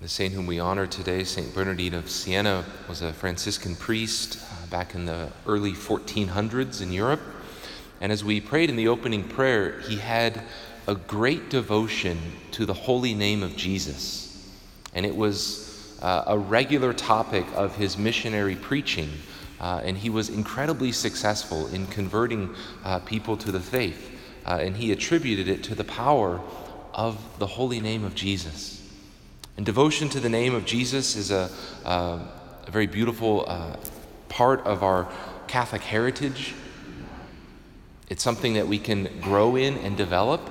The saint whom we honor today, St. Bernardine of Siena, was a Franciscan priest uh, back in the early 1400s in Europe. And as we prayed in the opening prayer, he had a great devotion to the holy name of Jesus. And it was uh, a regular topic of his missionary preaching. Uh, and he was incredibly successful in converting uh, people to the faith. Uh, and he attributed it to the power of the holy name of Jesus. And devotion to the name of Jesus is a, uh, a very beautiful uh, part of our Catholic heritage. It's something that we can grow in and develop.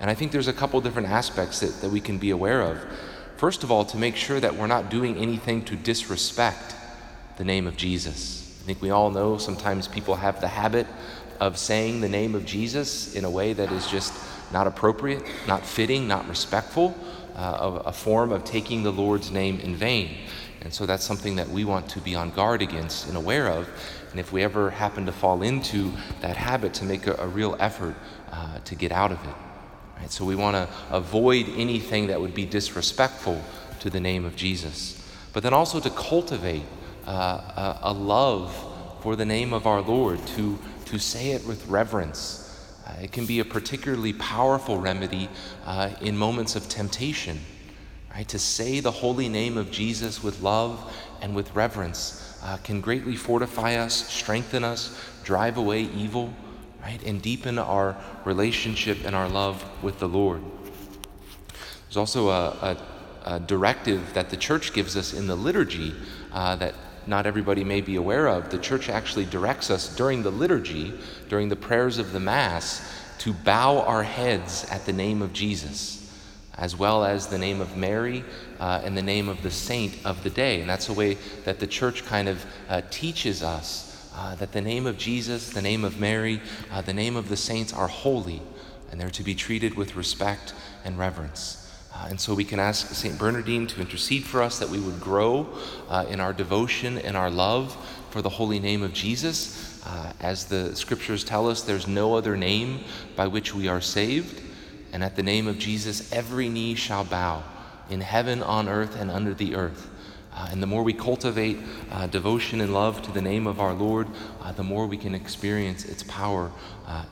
And I think there's a couple different aspects that, that we can be aware of. First of all, to make sure that we're not doing anything to disrespect the name of Jesus. I think we all know sometimes people have the habit of saying the name of Jesus in a way that is just not appropriate, not fitting, not respectful uh, a, a form of taking the Lord's name in vain. And so that's something that we want to be on guard against and aware of. And if we ever happen to fall into that habit, to make a, a real effort uh, to get out of it. Right? So we want to avoid anything that would be disrespectful to the name of Jesus. But then also to cultivate uh, a, a love for the name of our Lord, to, to say it with reverence it can be a particularly powerful remedy uh, in moments of temptation, right? To say the holy name of Jesus with love and with reverence uh, can greatly fortify us, strengthen us, drive away evil, right? And deepen our relationship and our love with the Lord. There's also a, a, a directive that the church gives us in the liturgy uh, that not everybody may be aware of, the church actually directs us during the liturgy, during the prayers of the Mass, to bow our heads at the name of Jesus, as well as the name of Mary uh, and the name of the saint of the day. And that's a way that the church kind of uh, teaches us uh, that the name of Jesus, the name of Mary, uh, the name of the saints are holy, and they're to be treated with respect and reverence. Uh, and so we can ask St. Bernardine to intercede for us that we would grow uh, in our devotion and our love for the holy name of Jesus. Uh, as the scriptures tell us, there's no other name by which we are saved. And at the name of Jesus, every knee shall bow in heaven, on earth, and under the earth. Uh, and the more we cultivate uh, devotion and love to the name of our Lord, uh, the more we can experience its power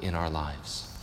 in our lives.